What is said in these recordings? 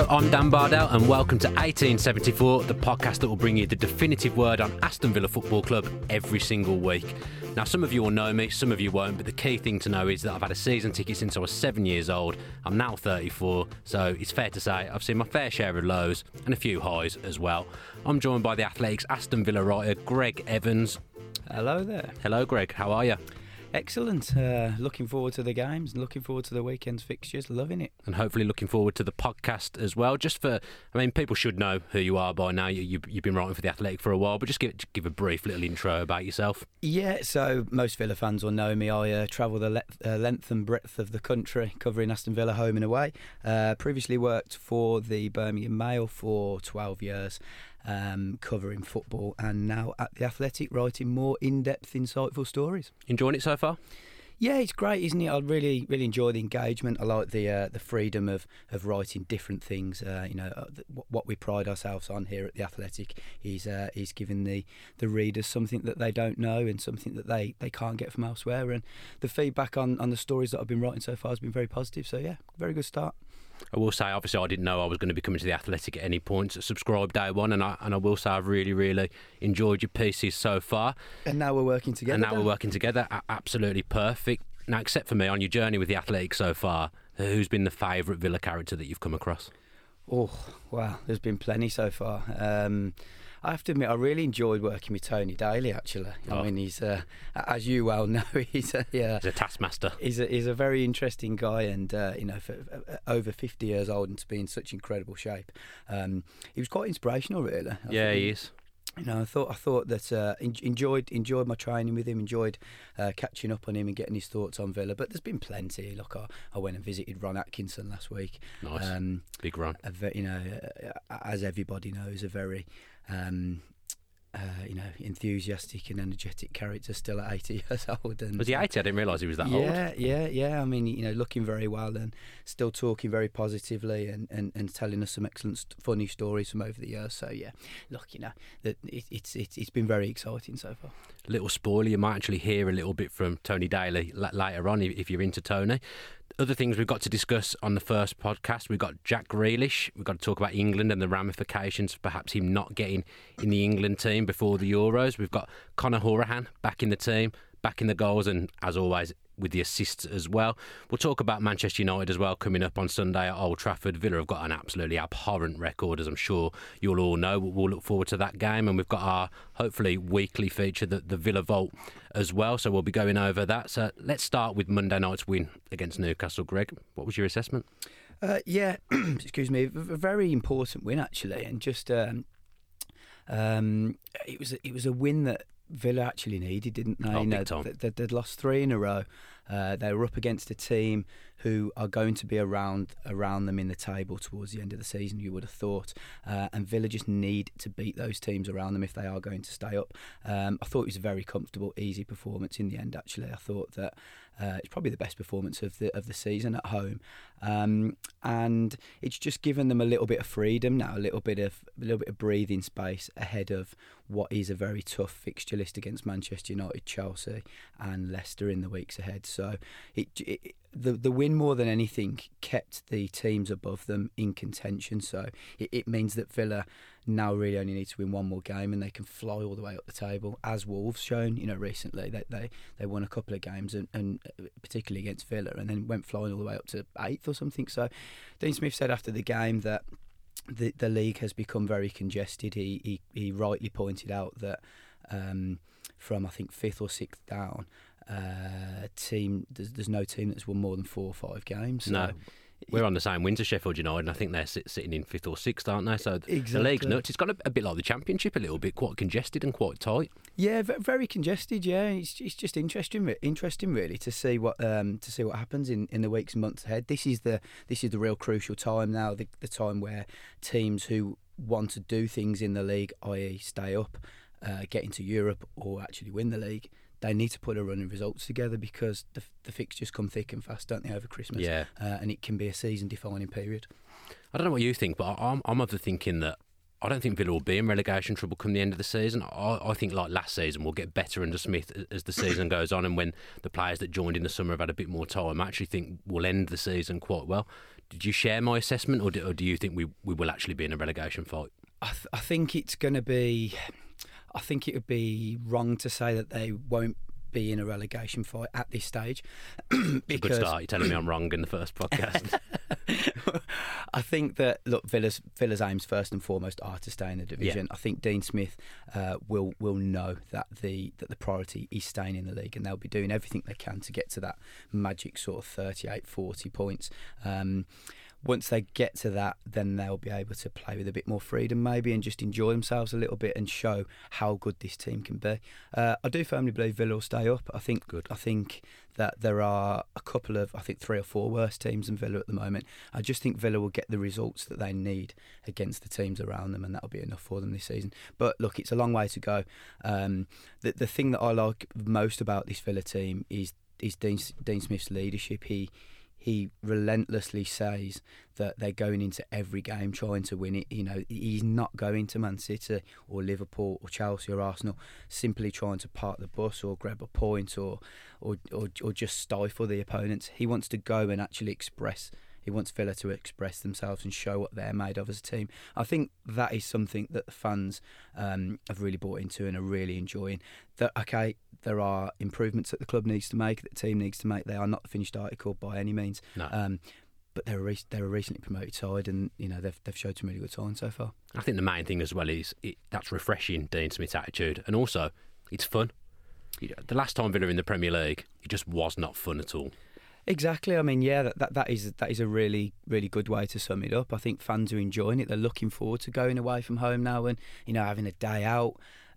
Hello, I'm Dan Bardell, and welcome to 1874, the podcast that will bring you the definitive word on Aston Villa Football Club every single week. Now, some of you will know me, some of you won't, but the key thing to know is that I've had a season ticket since I was seven years old. I'm now 34, so it's fair to say I've seen my fair share of lows and a few highs as well. I'm joined by the Athletic's Aston Villa writer Greg Evans. Hello there. Hello, Greg. How are you? Excellent. Uh, looking forward to the games. Looking forward to the weekend's fixtures. Loving it. And hopefully looking forward to the podcast as well. Just for, I mean, people should know who you are by now. You, you, you've been writing for the Athletic for a while, but just give give a brief little intro about yourself. Yeah. So most Villa fans will know me. I uh, travel the le- uh, length and breadth of the country, covering Aston Villa home and away. Uh, previously worked for the Birmingham Mail for 12 years um, covering football, and now at the Athletic, writing more in-depth, insightful stories. Enjoying it so far? Yeah, it's great, isn't it? I really, really enjoy the engagement. I like the uh, the freedom of, of writing different things. Uh, you know, uh, what we pride ourselves on here at the Athletic is uh, is giving the, the readers something that they don't know and something that they, they can't get from elsewhere. And the feedback on, on the stories that I've been writing so far has been very positive. So yeah, very good start. I will say, obviously, I didn't know I was going to be coming to the Athletic at any point. So subscribe day one, and I and I will say I've really, really enjoyed your pieces so far. And now we're working together. And now we're working together. Absolutely perfect. Now, except for me, on your journey with the Athletic so far, who's been the favourite Villa character that you've come across? Oh, wow, there's been plenty so far. Um, I have to admit, I really enjoyed working with Tony Daley. Actually, oh. I mean, he's uh, as you well know, he's a yeah, he's a taskmaster. He's a he's a very interesting guy, and uh, you know, for, uh, over fifty years old and to be in such incredible shape, um, he was quite inspirational, really. I yeah, he is you know, I thought I thought that uh, enjoyed enjoyed my training with him, enjoyed uh, catching up on him and getting his thoughts on Villa. But there's been plenty. Look, I, I went and visited Ron Atkinson last week. Nice, um, big Ron. A, you know, uh, as everybody knows, a very um, uh, you know, enthusiastic and energetic character still at 80 years old. And was he 80? I didn't realise he was that yeah, old. Yeah, yeah, yeah. I mean, you know, looking very well and still talking very positively and, and, and telling us some excellent, funny stories from over the years. So yeah, look, you know, that it, it's it's it's been very exciting so far. Little spoiler, you might actually hear a little bit from Tony Daley later on if you're into Tony other things we've got to discuss on the first podcast. We've got Jack Grealish. We've got to talk about England and the ramifications, of perhaps him not getting in the England team before the Euros. We've got Conor Hourihane back in the team, back in the goals, and as always, with the assists as well. We'll talk about Manchester United as well coming up on Sunday at Old Trafford. Villa have got an absolutely abhorrent record, as I'm sure you'll all know. We'll look forward to that game, and we've got our hopefully weekly feature, the, the Villa Vault, as well. So we'll be going over that. So let's start with Monday night's win against Newcastle. Greg, what was your assessment? Uh, yeah, excuse me, a very important win actually, and just um, um, it was it was a win that Villa actually needed, didn't they? Oh, you know, they, would lost three in a row. Uh, they were up against a team who are going to be around around them in the table towards the end of the season. You would have thought, uh, and Villa just need to beat those teams around them if they are going to stay up. Um, I thought it was a very comfortable, easy performance in the end. Actually, I thought that uh, it's probably the best performance of the of the season at home, um, and it's just given them a little bit of freedom now, a little bit of a little bit of breathing space ahead of what is a very tough fixture list against Manchester United, Chelsea, and Leicester in the weeks ahead. So it, it the the win more than anything kept the teams above them in contention. So it, it means that Villa now really only need to win one more game and they can fly all the way up the table. As Wolves shown, you know, recently they they, they won a couple of games and, and uh, particularly against Villa and then went flying all the way up to eighth or something. So Dean Smith said after the game that the the league has become very congested. He he, he rightly pointed out that um, from I think fifth or sixth down uh, team. There's, there's no team that's won more than four or five games. So no. We're on the same win to Sheffield United, and I think they're sit, sitting in fifth or sixth, aren't they? So exactly. the league's nuts. It's got a, a, bit like the Championship, a little bit quite congested and quite tight. Yeah, very congested. Yeah, it's, it's just interesting, interesting really to see what um, to see what happens in, in the weeks and months ahead. This is the this is the real crucial time now, the, the time where teams who want to do things in the league, i.e., stay up, uh, get into Europe, or actually win the league they need to put a run of results together because the, the fixtures come thick and fast, don't they, over Christmas? Yeah. Uh, and it can be a season defining period. I don't know what you think, but I'm, I'm of the thinking that I don't think Villa will be in relegation trouble come the end of the season. I, I think, like last season, we'll get better under Smith as the season goes on, and when the players that joined in the summer have had a bit more time, I actually think we'll end the season quite well. Did you share my assessment, or do, or do you think we, we will actually be in a relegation fight? I, th- I think it's going to be. I think it would be wrong to say that they won't be in a relegation fight at this stage. because good start. You're telling me I'm wrong in the first podcast. I think that look, Villa's Villa's aims first and foremost are to stay in the division. Yeah. I think Dean Smith uh, will will know that the that the priority is staying in the league, and they'll be doing everything they can to get to that magic sort of 38, 40 points. Um, once they get to that, then they'll be able to play with a bit more freedom, maybe, and just enjoy themselves a little bit and show how good this team can be. Uh, I do firmly believe Villa will stay up. I think. Good. I think that there are a couple of, I think, three or four worse teams than Villa at the moment. I just think Villa will get the results that they need against the teams around them, and that'll be enough for them this season. But look, it's a long way to go. Um, the the thing that I like most about this Villa team is is Dean, Dean Smith's leadership. He he relentlessly says that they're going into every game trying to win it. You know, he's not going to Man City or Liverpool or Chelsea or Arsenal simply trying to park the bus or grab a point or or or, or just stifle the opponents. He wants to go and actually express he wants Villa to express themselves and show what they're made of as a team. I think that is something that the fans um, have really bought into and are really enjoying. That okay, there are improvements that the club needs to make, that the team needs to make. They are not the finished article by any means. No. Um, but they're a re- they're a recently promoted side, and you know they've they've showed some really good signs so far. I think the main thing as well is it, that's refreshing Dean Smith's attitude, and also it's fun. The last time Villa in the Premier League, it just was not fun at all. Exactly. I mean, yeah, that, that, that is that is a really really good way to sum it up. I think fans are enjoying it. They're looking forward to going away from home now and you know having a day out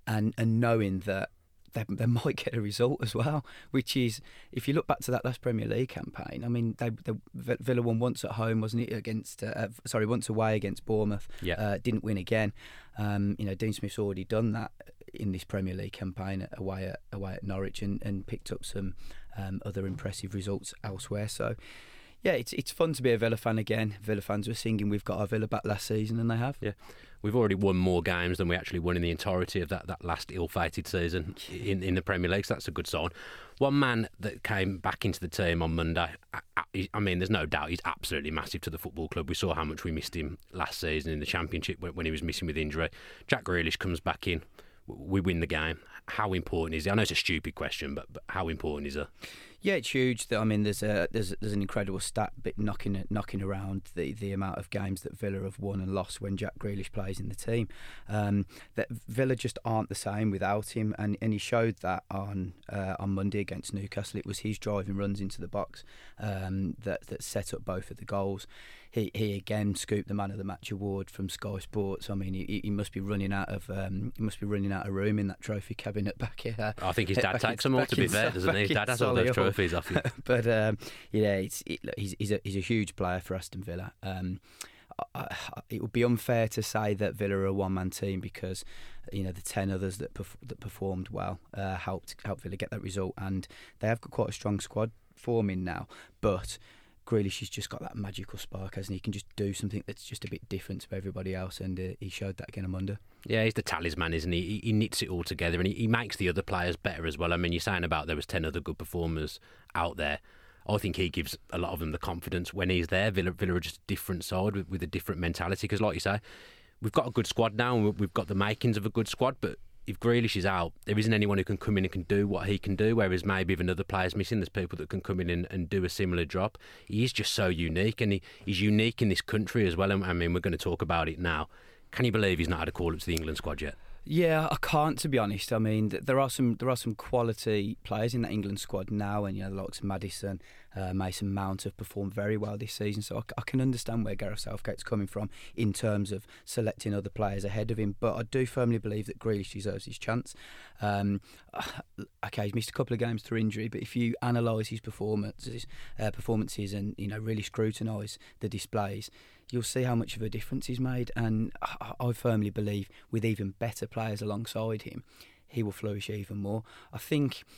and and knowing that they, they might get a result as well. Which is, if you look back to that last Premier League campaign, I mean, they, they Villa won once at home, wasn't it? Against uh, uh, sorry, once away against Bournemouth. Yeah, uh, didn't win again. Um, you know, Dean Smith's already done that in this Premier League campaign away at away at Norwich and, and picked up some um, other impressive results elsewhere. So, yeah, it's it's fun to be a Villa fan again. Villa fans were singing "We've got our Villa back" last season, and they have. Yeah, we've already won more games than we actually won in the entirety of that, that last ill-fated season in in the Premier League. So that's a good sign. One man that came back into the team on Monday. I, I mean, there's no doubt he's absolutely massive to the football club. We saw how much we missed him last season in the Championship when, when he was missing with injury. Jack Grealish comes back in we win the game. How important is it? I know it's a stupid question, but, but how important is it? Yeah, it's huge. I mean, there's a there's there's an incredible stat bit knocking knocking around the, the amount of games that Villa have won and lost when Jack Grealish plays in the team. Um, that Villa just aren't the same without him, and, and he showed that on uh, on Monday against Newcastle. It was his driving runs into the box um, that that set up both of the goals he, he again scooped the man of the match award from Sky Sports. I mean, he, he must be running out of um, he must be running out of room in that trophy cabinet back here. I think his dad takes them all. To be fair, doesn't he? His dad has all those trophies off you. but um, yeah, it, he's he's a, he's a huge player for Aston Villa. Um, it would be unfair to say that Villa are a one-man team because you know the ten others that perf- that performed well uh, helped helped Villa get that result, and they have got quite a strong squad forming now. But Grealish has just got that magical spark, hasn't he? He can just do something that's just a bit different to everybody else, and uh, he showed that again on Monday. Yeah, he's the talisman, isn't he? He, he knits it all together, and he, he makes the other players better as well. I mean, you're saying about there was ten other good performers out there. I think he gives a lot of them the confidence when he's there. Villa, Villa are just a different side with, with a different mentality. Because, like you say, we've got a good squad now, and we've got the makings of a good squad, but if Grealish is out, there isn't anyone who can come in and can do what he can do. Whereas maybe if another player's missing, there's people that can come in and, and do a similar job. He is just so unique, and he, he's unique in this country as well. I mean, we're going to talk about it now. Can you believe he's not had a call up to the England squad yet? Yeah, I can't to be honest. I mean, there are some there are some quality players in that England squad now, and you know, the likes of Maddison, uh, Mason Mount have performed very well this season. So I, I, can understand where Gareth Southgate's coming from in terms of selecting other players ahead of him. But I do firmly believe that Grealish deserves his chance. Um, okay, he's missed a couple of games through injury, but if you analyse his performances, uh, performances, and you know really scrutinise the displays you'll see how much of a difference he's made. And I, I firmly believe with even better players alongside him, he will flourish even more. I think.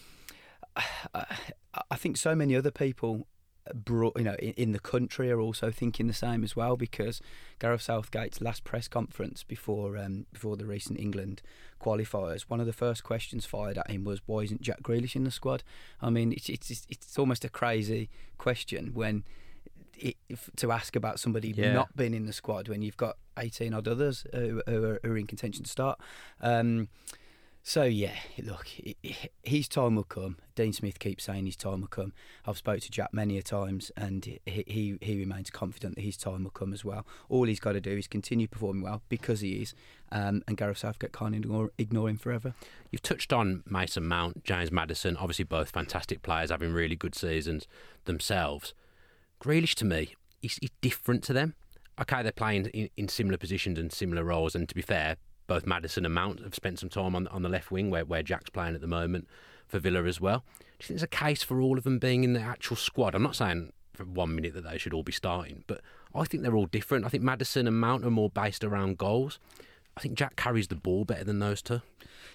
I think so many other people brought, you know, in, in, the country are also thinking the same as well because Gareth Southgate's last press conference before um, before the recent England qualifiers, one of the first questions fired at him was, "Why isn't Jack Grealish in the squad?" I mean, it's it's it's almost a crazy question when it, to ask about somebody Yeah. not being in the squad when you've got 18 odd others who, who, are, who are in contention to start. Um, so yeah, look, his time will come. Dean Smith keeps saying his time will come. I've spoke to Jack many a times, and he he, he remains confident that his time will come as well. All he's got to do is continue performing well because he is, um, and Gareth Southgate can't ignore, ignore him forever. You've touched on Mason Mount, James Maddison, obviously both fantastic players having really good seasons themselves. Grealish to me, he's, different to them. Okay, they're playing in, in similar positions and similar roles, and to be fair, both Maddison and Mount have spent some time on on the left wing where, where Jack's playing at the moment for Villa as well. Do you think there's a case for all of them being in the actual squad? I'm not saying for one minute that they should all be starting, but I think they're all different. I think Maddison and Mount are more based around goals. I think Jack carries the ball better than those two.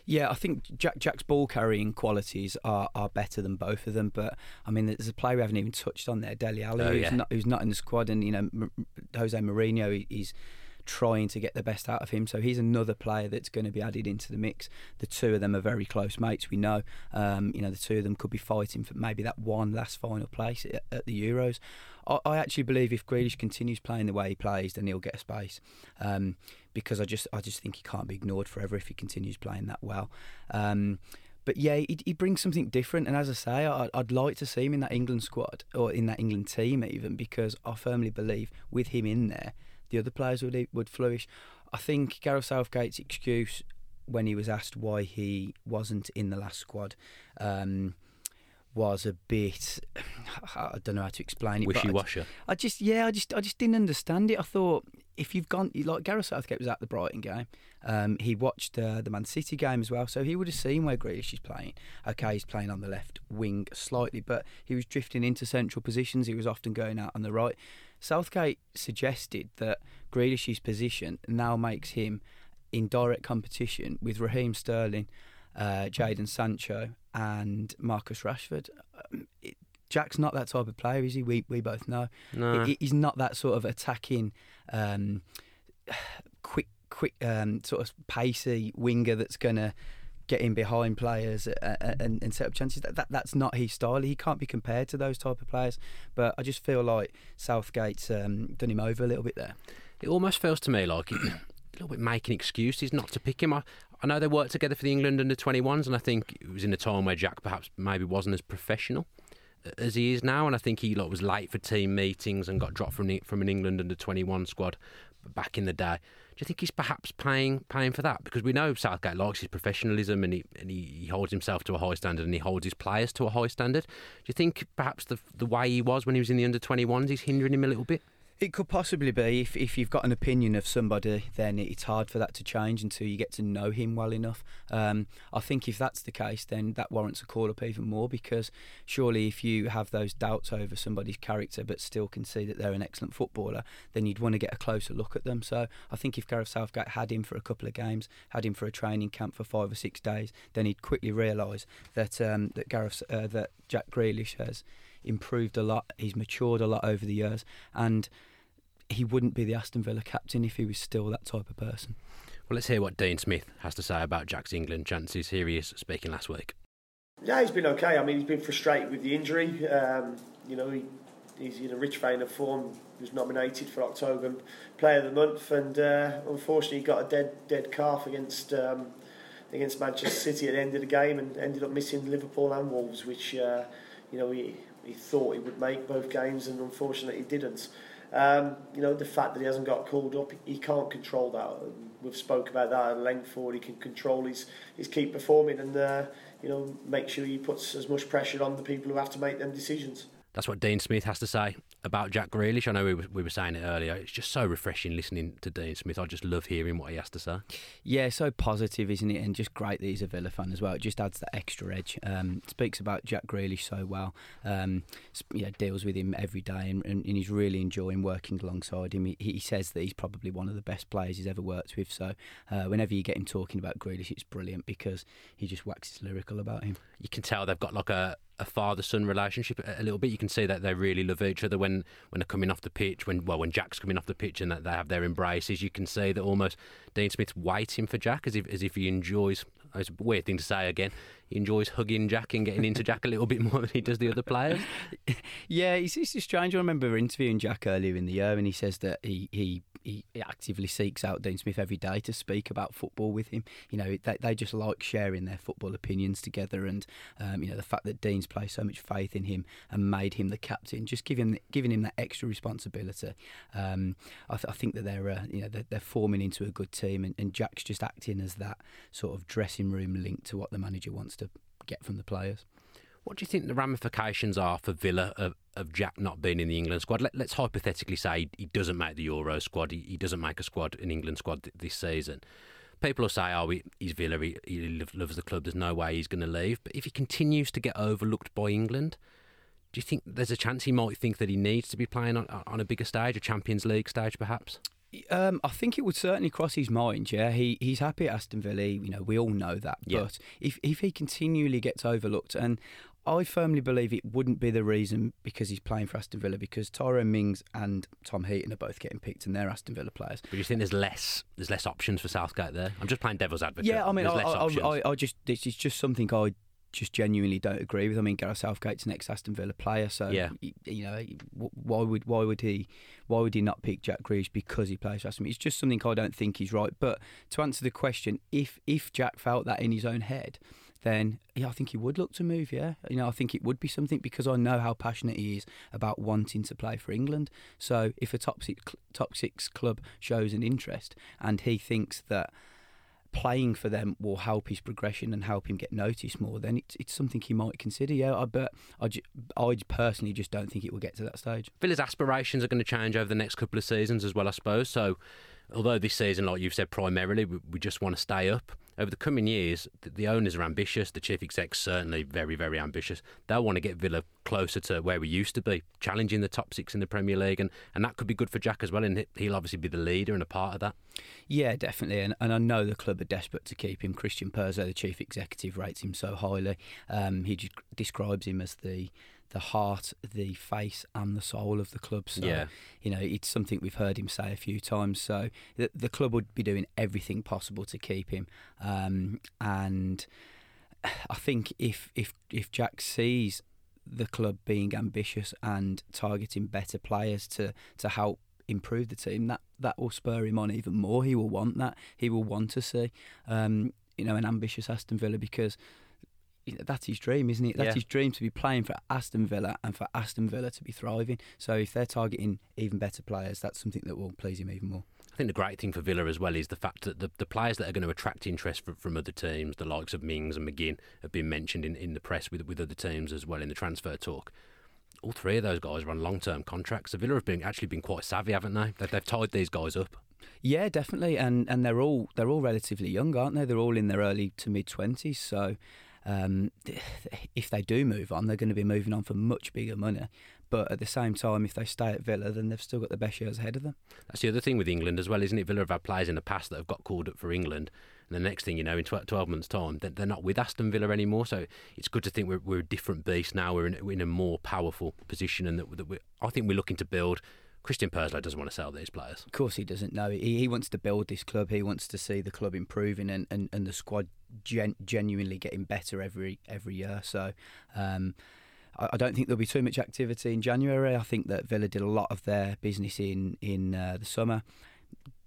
Yeah, I think Jack Jack's ball carrying qualities are, are better than both of them. But I mean, there's a player we haven't even touched on there, Dele Alli, Oh, who's, yeah. not, who's not in the squad, and you know, M- Jose Mourinho he- he's trying to get the best out of him. So he's another player that's going to be added into the mix. The two of them are very close mates. We know, um, you know, the two of them could be fighting for maybe that one last final place at, at the Euros. I, I actually believe if Grealish continues playing the way he plays, then he'll get a space. Um, because I just, I just think he can't be ignored forever if he continues playing that well. Um, but yeah, he, he brings something different. And as I say, I, I'd like to see him in that England squad or in that England team even because I firmly believe with him in there, the other players would would flourish. I think Gareth Southgate's excuse when he was asked why he wasn't in the last squad um, was a bit. I don't know how to explain it. Wishy washy. I just yeah, I just I just didn't understand it. I thought if you've gone like Gareth Southgate was at the Brighton game, um, he watched uh, the Man City game as well, so he would have seen where Grealish is playing. Okay, he's playing on the left wing slightly, but he was drifting into central positions. He was often going out on the right. Southgate suggested that Grealish's position now makes him in direct competition with Raheem Sterling, uh, Jadon Sancho, and Marcus Rashford. Jack's not that type of player, is he? We we both know. No. He- He's not that sort of attacking, um, quick, quick, um, sort of pacey winger that's gonna get in behind players uh, uh, and, and set up chances. That, that that's not his style. He can't be compared to those type of players. But I just feel like Southgate's um, done him over a little bit there. It almost feels to me like a little bit making excuses not to pick him. I, I know they worked together for the England under 21s, and I think it was in a time where Jack perhaps maybe wasn't as professional as he is now. And I think he like, was late for team meetings and got dropped from the, from an England under 21 squad back in the day. Do you think he's perhaps paying paying for that? Because we know Southgate likes his professionalism and he and he, he holds himself to a high standard and he holds his players to a high standard. Do you think perhaps the the way he was when he was in the under 21s is hindering him a little bit? It could possibly be if, if you've got an opinion of somebody, then it's hard for that to change until you get to know him well enough. Um, I think if that's the case, then that warrants a call up even more because surely if you have those doubts over somebody's character but still can see that they're an excellent footballer, then you'd want to get a closer look at them. So I think if Gareth Southgate had him for a couple of games, had him for a training camp for five or six days, then he'd quickly realise that um, that Gareth uh, that Jack Grealish has improved a lot. He's matured a lot over the years, and he wouldn't be the Aston Villa captain if he was still that type of person. Well, let's hear what Dean Smith has to say about Jack's England chances. Here he is speaking last week. Yeah, he's been okay. I mean, he's been frustrated with the injury. Um, you know, he, he's in a rich vein of form. He was nominated for October Player of the Month, and uh, unfortunately, he got a dead dead calf against um, against Manchester City at the end of the game, and ended up missing Liverpool and Wolves, which uh, you know he, he thought he would make both games, and unfortunately, he didn't. Um, you know, the fact that he hasn't got called up, he can't control that. We've spoke about that at length. Forward, he can control his his keep performing, and uh, you know, make sure he puts as much pressure on the people who have to make them decisions. That's what Dean Smith has to say about Jack Grealish. I know we were, we were saying it earlier. It's just so refreshing listening to Dean Smith. I just love hearing what he has to say. Yeah, so positive, isn't it? And just great that he's a Villa fan as well. It just adds that extra edge. Um, speaks about Jack Grealish so well. Um, yeah, deals with him every day, and, and, and he's really enjoying working alongside him. He, he says that he's probably one of the best players he's ever worked with. So uh, whenever you get him talking about Grealish, it's brilliant because he just waxes lyrical about him. You can tell they've got like a, a father son relationship a, little bit. You can see that they really love each other when, when they're coming off the pitch. When well, when Jack's coming off the pitch and that they have their embraces, you can see that almost Dean Smith's waiting for Jack as if as if he enjoys It's a weird thing to say again. He enjoys hugging Jack and getting into Jack a little bit more than he does the other players. Yeah, it's, it's strange. I remember interviewing Jack earlier in the year, and he says that he, he he actively seeks out Dean Smith every day to speak about football with him. You know, they, they just like sharing their football opinions together, and um, you know the fact that Dean's placed so much faith in him and made him the captain, just giving giving him that extra responsibility. Um, I, th- I, think that they're uh, you know they're, they're, forming into a good team, and, and Jack's just acting as that sort of dressing room link to what the manager wants to get from the players. What do you think the ramifications are for Villa of, of Jack not being in the England squad? Let, us hypothetically say he doesn't make the Euro squad, he, he doesn't make a squad, an England squad th- this season. People will say, oh, he's Villa, he, he loves the club, there's no way he's going to leave. But if he continues to get overlooked by England, do you think there's a chance he might think that he needs to be playing on, on a bigger stage, a Champions League stage perhaps? Um, I think it would certainly cross his mind. Yeah, he he's happy at Aston Villa. You know, we all know that. Yeah. But if if he continually gets overlooked, and I firmly believe it wouldn't be the reason because he's playing for Aston Villa because Tyrone Mings and Tom Heaton are both getting picked and they're Aston Villa players. But you think there's less there's less options for Southgate there? I'm just playing devil's advocate. Yeah, I mean, I, I, I, I, just this is just something I just genuinely don't agree with. I mean, Gareth Southgate's an ex Aston Villa player, so yeah. you know why would why would he why would he not pick Jack Grealish because he plays for Aston Villa? It's just something I don't think he's right. But to answer the question, if if Jack felt that in his own head, then yeah, I think he would look to move. Yeah, you know, I think it would be something because I know how passionate he is about wanting to play for England. So if a top six, top six club shows an interest and he thinks that playing for them will help his progression and help him get noticed more, then it's, it's something he might consider. Yeah, I bet I, I personally just don't think it will get to that stage. Villa's aspirations are going to change over the next couple of seasons as well, I suppose. So although this season, like you've said, primarily we, we just want to stay up. Over the coming years, the, the, owners are ambitious. The chief exec's certainly very, very ambitious. They'll want to get Villa closer to where we used to be, challenging the top six in the Premier League, and, and that could be good for Jack as well. And he'll obviously be the leader and a part of that. Yeah, definitely. And, and I know the club are desperate to keep him. Christian Purslow, the chief executive, rates him so highly. Um, he describes him as the the heart, the face, and the soul of the club. So, yeah. you know, it's something we've heard him say a few times. So, the, the club would be doing everything possible to keep him. Um, and I think if if if Jack sees the club being ambitious and targeting better players to to help improve the team, that that will spur him on even more. He will want that. He will want to see, um, you know, an ambitious Aston Villa because that's his dream, isn't it? That's yeah. his dream to be playing for Aston Villa and for Aston Villa to be thriving. So if they're targeting even better players, that's something that will please him even more. I think the great thing for Villa as well is the fact that the, the players that are going to attract interest from, from other teams, the likes of Mings and McGinn, have been mentioned in, in the press with with other teams as well in the transfer talk. All three of those guys are on long term contracts. So Villa have been actually been quite savvy, haven't they? They've, they've tied these guys up. Yeah, definitely, and and they're all they're all relatively young, aren't they? They're all in their early to mid twenties, so um, if they do move on, they're going to be moving on for much bigger money. But at the same time, if they stay at Villa, then they've still got the best years ahead of them. That's the other thing with England as well, isn't it? Villa have had players in the past that have got called up for England. And the next thing you know, in 12 months' time, they're not with Aston Villa anymore. So it's good to think we're, we're a different beast now. We're in, in a more powerful position, and that, that I think we're looking to build Christian Purslow doesn't want to sell these players. Of course, he doesn't. know. he, he wants to build this club. He wants to see the club improving and, and, and the squad gen- genuinely getting better every every year. So. Um, I, don't think there'll be too much activity in January. I think that Villa did a lot of their business in in uh, the summer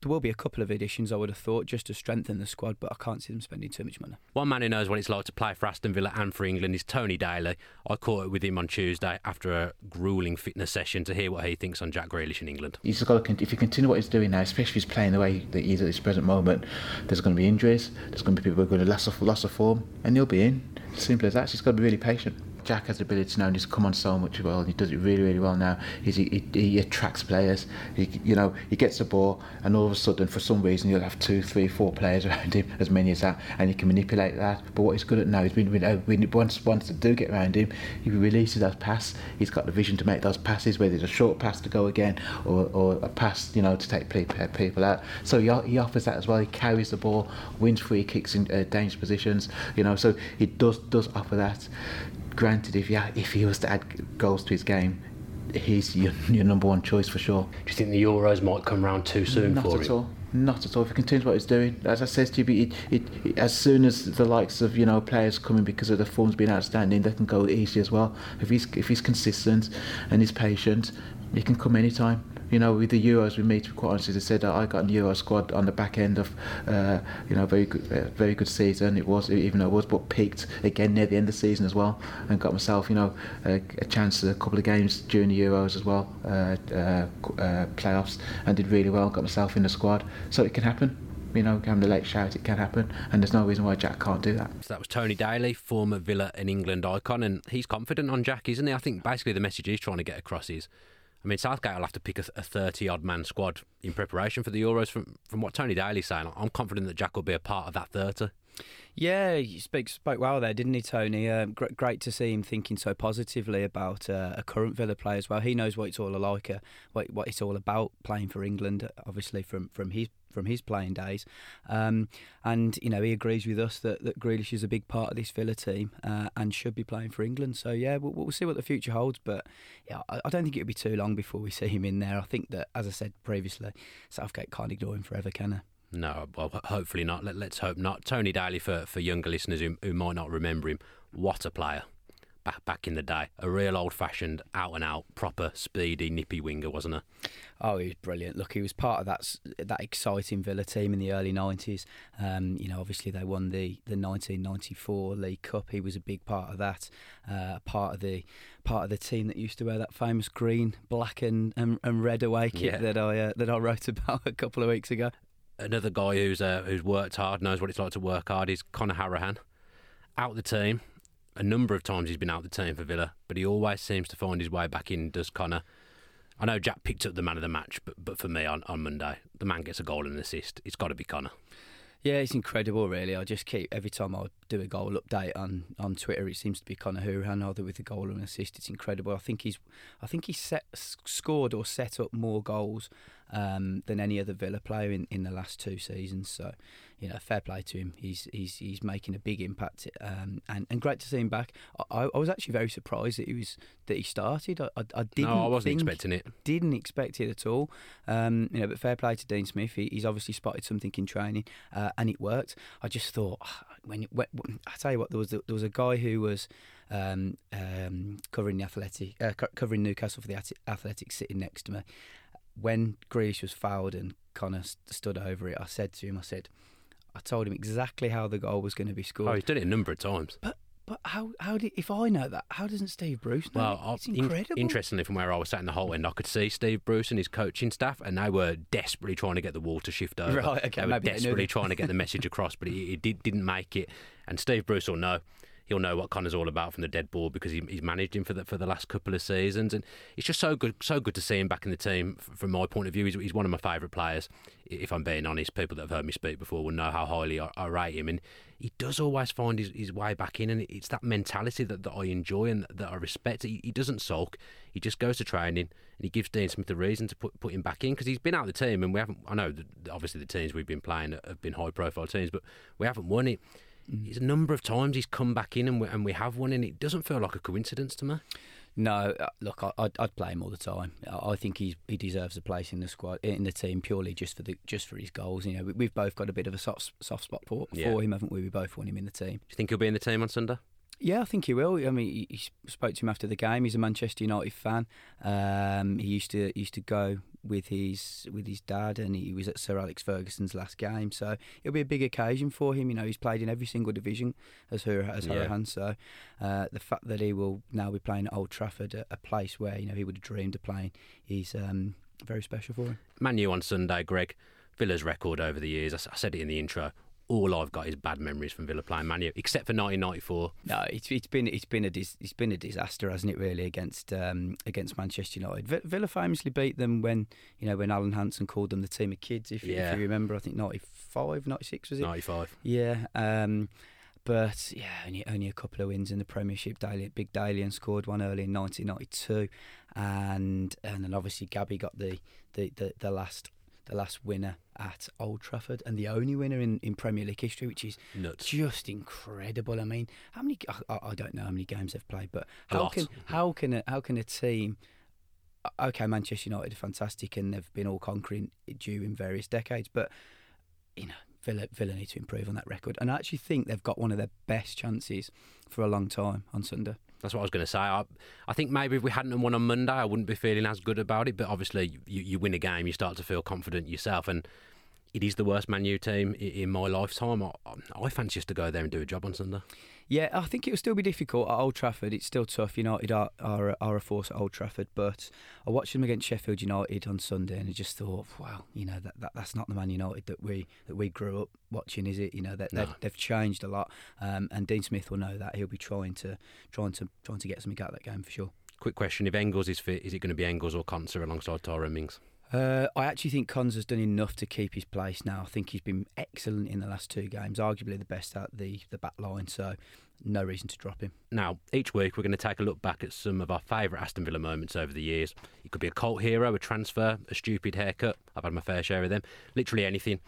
there will be a couple of additions, I would have thought, just to strengthen the squad, but I can't see them spending too much money. One man who knows what it's like to play for Aston Villa and for England is Tony Daley. I caught it with him on Tuesday after a grueling fitness session to hear what he thinks on Jack Grealish in England. He's got to, if he continue what he's doing now, especially if he's playing the way that he is at this present moment, there's going to be injuries, there's going to be people who are going to loss of, loss of form, and he'll be in. Simple as that. He's got to be really patient. Jack has the ability now he's come on so much well. And he does it really, really well now. He, he attracts players. He, you know, he gets the ball, and all of a sudden, for some reason, you'll have two, three, four players around him, as many as that, and he can manipulate that. But what he's good at now, he's been, been once once to do get around him, he releases that pass. He's got the vision to make those passes, whether it's a short pass to go again or, or a pass, you know, to take people out. So he, he offers that as well. He carries the ball, wins free kicks in uh, dangerous positions. You know, so he does does offer that granted, if he, if he was to add goals to his game, he's your, your number one choice for sure. Do you think the Euros might come round too soon Not for at him? all. Not at all. If he continues what he's doing, as I said to you, it, it, it, as soon as the likes of you know players coming because of the form's been outstanding, they can go easy as well. If he's if he's consistent and he's patient, he can come anytime you know, with the Euros, we meet quite honestly. They said I got a Euro squad on the back end of, uh, you know, very good, uh, very good season. It was, even though it was, but peaked again near the end of the season as well, and got myself, you know, a, a chance a couple of games during the Euros as well, uh, uh, uh, playoffs, and did really well. Got myself in the squad, so it can happen you know, having the late shout, it can happen, and there's no reason why Jack can't do that. So that was Tony Daley, former Villa and England icon, and he's confident on Jack, isn't he? I think basically the message he's trying to get across is I mean, Southgate will have to pick a, 30 odd man squad in preparation for the Euros. From from what Tony Daley's saying, I'm confident that Jack will be a part of that 30. Yeah, he spoke spoke well there, didn't he, Tony? Uh, great, great to see him thinking so positively about uh, a current Villa player as well. He knows what it's all like, uh, what what it's all about playing for England. Obviously, from from his from his playing days, um, and you know he agrees with us that that Grealish is a big part of this Villa team uh, and should be playing for England. So yeah, we'll, we'll see what the future holds. But yeah, I, I don't think it'll be too long before we see him in there. I think that, as I said previously, Southgate can't ignore him forever, can he? No, well, hopefully not. Let, us hope not. Tony Daley, for, for younger listeners who, who might not remember him, what a player back back in the day. A real old fashioned, out and out, proper, speedy, nippy winger, wasn't he? Oh, he was brilliant. Look, he was part of that that exciting Villa team in the early nineties. Um, you know, obviously they won the the nineteen ninety four League Cup. He was a big part of that. Uh, part of the part of the team that used to wear that famous green, black, and and, and red away kit yeah. that I uh, that I wrote about a couple of weeks ago another guy who's uh, who's worked hard, knows what it's like to work hard, is Conor Hourihane. Out the team, a number of times he's been out the team for Villa, but he always seems to find his way back in. Does Conor. I know Jack picked up the man of the match, but but for me on, on Monday, the man gets a goal and an assist. It's got to be Conor. Yeah, it's incredible, really. I just keep every time I do a goal update on, on Twitter, it seems to be Conor Hourihane either with a goal or an assist. It's incredible. I think he's, I think he's set, scored or set up more goals um, than any other Villa player in, in the last two seasons. So, you know, fair play to him. He's he's he's making a big impact, um, and and great to see him back. I, I was actually very surprised that he was that he started. I, I, I didn't. No, I wasn't expecting it. Didn't expect it at all. Um, you know, but fair play to Dean Smith. He, he's obviously spotted something in training, uh, and it worked. I just thought ah, when, when, when I tell you what, there was there was a guy who was. Um, um, covering the athletic, uh, covering Newcastle for the Athletic, sitting next to me, when Grealish was fouled and Conor st- stood over it, I said to him, I said, I told him exactly how the goal was going to be scored. Oh, he's done it a number of times. But but how how did if I know that? How doesn't Steve Bruce know? Well, it's incredible. In, interestingly, from where I was sat in the Holte End, I could see Steve Bruce and his coaching staff, and they were desperately trying to get the wall to shift over. Right, okay, they were desperately trying to get the message across, but it, it did, didn't make it. And Steve Bruce will know he'll know what Conor's all about from the dead ball because he, he's managed him for the for the last couple of seasons, and it's just so good so good to see him back in the team. From my point of view, he's, he's one of my favourite players. If I'm being honest, people that have heard me speak before will know how highly I, I rate him, and he does always find his, his way back in, and it's that mentality that, that I enjoy and that, I respect. He, he doesn't sulk; he just goes to training and he gives Dean Smith the reason to put put him back in because he's been out of the team, and we haven't. I know obviously the teams we've been playing have been high profile teams, but we haven't won it. Mm. a number of times he's come back in and we, and we have won, and it doesn't feel like a coincidence to me. No, uh, look, I, would I'd play him all the time. I think he's he deserves a place in the squad, in the team, purely just for the just for his goals. You know, we've both got a bit of a soft soft spot for, yeah. for him, haven't we? We both want him in the team. Do you think he'll be in the team on Sunday? Yeah, I think he will. I mean, he, he spoke to him after the game. He's a Manchester United fan. Um, he used to used to go with his with his dad, and he was at Sir Alex Ferguson's last game. So it'll be a big occasion for him. You know, he's played in every single division as her as yeah. Hourihane. So uh, the fact that he will now be playing at Old Trafford, a, a place where you know he would have dreamed of playing, is um, very special for him. Man U on Sunday, Greg. Villa's record over the years. I, I said it in the intro all I've got is bad memories from Villa playing Man U, except for 1994. No, it's, it's been it's been a dis, it's been a disaster, hasn't it? Really against um, against Manchester United. Villa famously beat them when you know when Alan Hansen called them the team of kids. If, yeah. if you remember, I think 95, 96 was it? 95. Yeah. Um, but yeah, only, only a couple of wins in the Premiership. Daly, Big Dalian scored one early in 1992, and and then obviously Gabby got the, the, the, the last the last winner at Old Trafford and the only winner in, in Premier League history, which is Nuts. just incredible. I mean, how many? I, I, don't know how many games they've played, but how can how can a, how can a team okay, Manchester United are fantastic and they've been all conquering during various decades, but you know, Villa, Villa need to improve on that record. And I actually think they've got one of their best chances for a long time on Sunday. That's what I was going to say. I, I think maybe if we hadn't won on Monday, I wouldn't be feeling as good about it. But obviously, you, you win a game, you start to feel confident yourself. And it is the worst Man U team in my lifetime. I, I fancy us to go there and do a job on Sunday. Yeah, I think it will still be difficult at Old Trafford. It's still tough. United are, are, are a force at Old Trafford, but I watched them against Sheffield United on Sunday, and I just thought, wow, you know that, that that's not the Man United that we that we grew up watching, is it? You know that no. they've, they've changed a lot, um, and Dean Smith will know that. He'll be trying to trying to trying to get something out of that game for sure. Quick question: If Engels is fit, is it going to be Engels or Konsa alongside Tyrone Mings? Uh, I actually think Cons has done enough to keep his place now. I think he's been excellent in the last two games, arguably the best at the the back line. So no reason to drop him. Now, each week we're going to take a look back at some of our favourite Aston Villa moments over the years. It could be a cult hero, a transfer, a stupid haircut. I've had my fair share of them. Literally anything.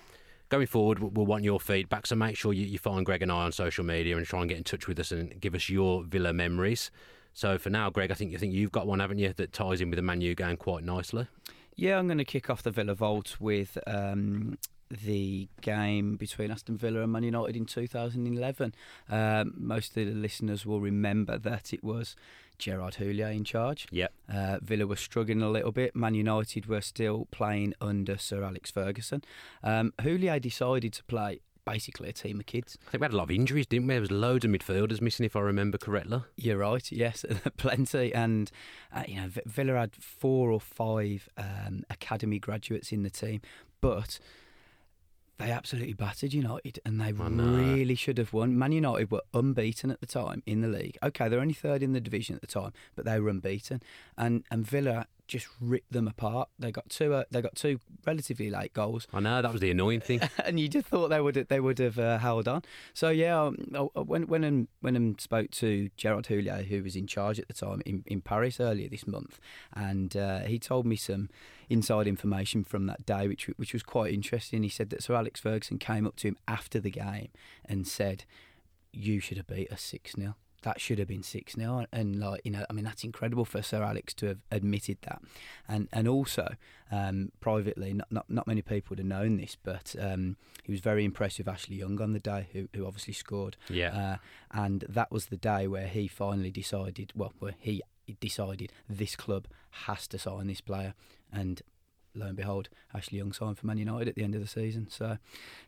Going forward, we'll want your feedback, so make sure you, you find Greg and I on social media and try and get in touch with us and give us your Villa memories. So for now, Greg, I think you think you've got one, haven't you, that ties in with the Man U game quite nicely. Yeah, I'm going to kick off the Villa Vault with um, the game between Aston Villa and Man United in 2011. Um, most of the listeners will remember that it was Gerard Houllier in charge. Yep. Uh, Villa were struggling a little bit. Man United were still playing under Sir Alex Ferguson. Um, Houllier decided to play basically a team of kids. I think we had a lot of injuries, didn't we? There was loads of midfielders missing, if I remember correctly. You're right. Yes, plenty. And uh, you know, Villa had four or five um, academy graduates in the team, but they absolutely battered United and they really should have won. Man United were unbeaten at the time in the league. Okay, they're only third in the division at the time, but they were unbeaten. And and Villa just ripped them apart. They got two. Uh, they got two relatively late goals. I know that was the annoying thing. and you just thought they would they would have uh, held on. So yeah, um, when when I, when I spoke to Gerard Houllier, who was in charge at the time in, in Paris earlier this month, and uh, he told me some inside information from that day, which which was quite interesting. He said that Sir Alex Ferguson came up to him after the game and said, "You should have beat us six 0 that should have been 6 0. And, like, you know, I mean, that's incredible for Sir Alex to have admitted that. And and also, um, privately, not, not not many people would have known this, but um, he was very impressed with Ashley Young on the day, who, who obviously scored. Yeah. Uh, and that was the day where he finally decided, well, where he decided this club has to sign this player. And lo and behold, Ashley Young signed for Man United at the end of the season. So,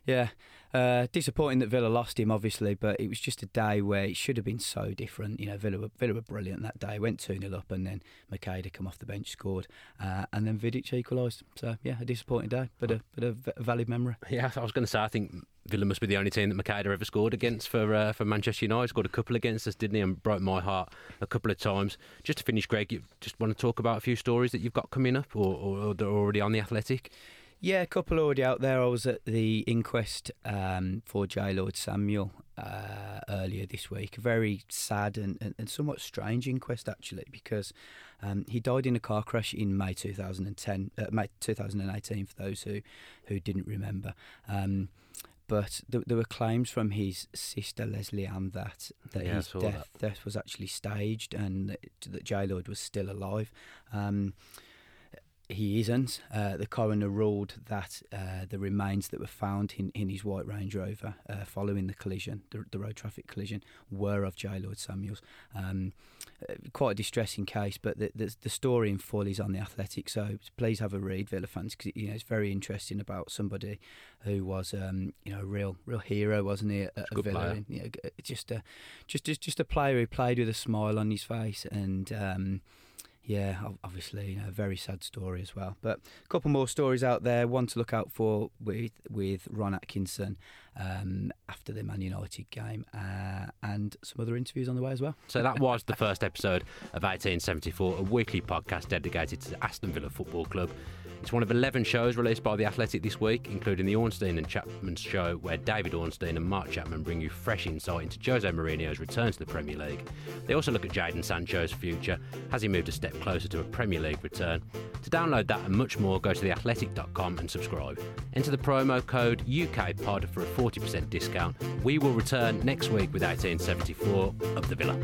yeah, uh, disappointing that Villa lost him, obviously, but it was just a day where it should have been so different. You know, Villa were, Villa were brilliant that day, went 2 0 up, and then Macheda come off the bench, scored, uh, and then Vidic equalised. So, yeah, a disappointing day, but a, but a valid memory. Yeah, I was going to say, I think Villa must be the only team that Macheda ever scored against for uh, for Manchester United. Scored a couple against us, didn't he? And broke my heart a couple of times. Just to finish, Greg, you just want to talk about a few stories that you've got coming up, or, or, or they're already on the Athletic. Yeah, a couple already out there. I was at the inquest um, for J. Lloyd Samuel uh, earlier this week. A very sad and, and, and, somewhat strange inquest, actually, because um, he died in a car crash in May 2010, uh, May 2018, for those who, who didn't remember. Um, but th- there were claims from his sister Leslie Ann that that yeah, his death, that. death was actually staged and that, that J Lloyd was still alive. Um, he isn't. Uh, the coroner ruled that uh, the remains that were found in, in his white Range Rover uh, following the collision, the, the, road traffic collision, were of J. Lloyd Samuels. Um, uh, quite a distressing case, but the, the, the, story in full is on the Athletic, so please have a read, Villa fans, because you know it's very interesting about somebody who was um, you know a real real hero, wasn't he? At, a Villa, and, you know, just a just, just just a player who played with a smile on his face and. Um, yeah, obviously, you know, a very sad story as well. But a couple more stories out there. One to look out for with with Ron Atkinson um, after the Man United game, uh, and some other interviews on the way as well. So that was the first episode of 1874, a weekly podcast dedicated to Aston Villa Football Club. It's one of 11 shows released by The Athletic this week, including the Ornstein and Chapman show, where David Ornstein and Mark Chapman bring you fresh insight into Jose Mourinho's return to the Premier League. They also look at Jadon Sancho's future. Has he moved a step closer to a Premier League return? To download that and much more, go to theathletic.com and subscribe. Enter the promo code UKPOD for a 40% discount. We will return next week with 1874 of the Villa.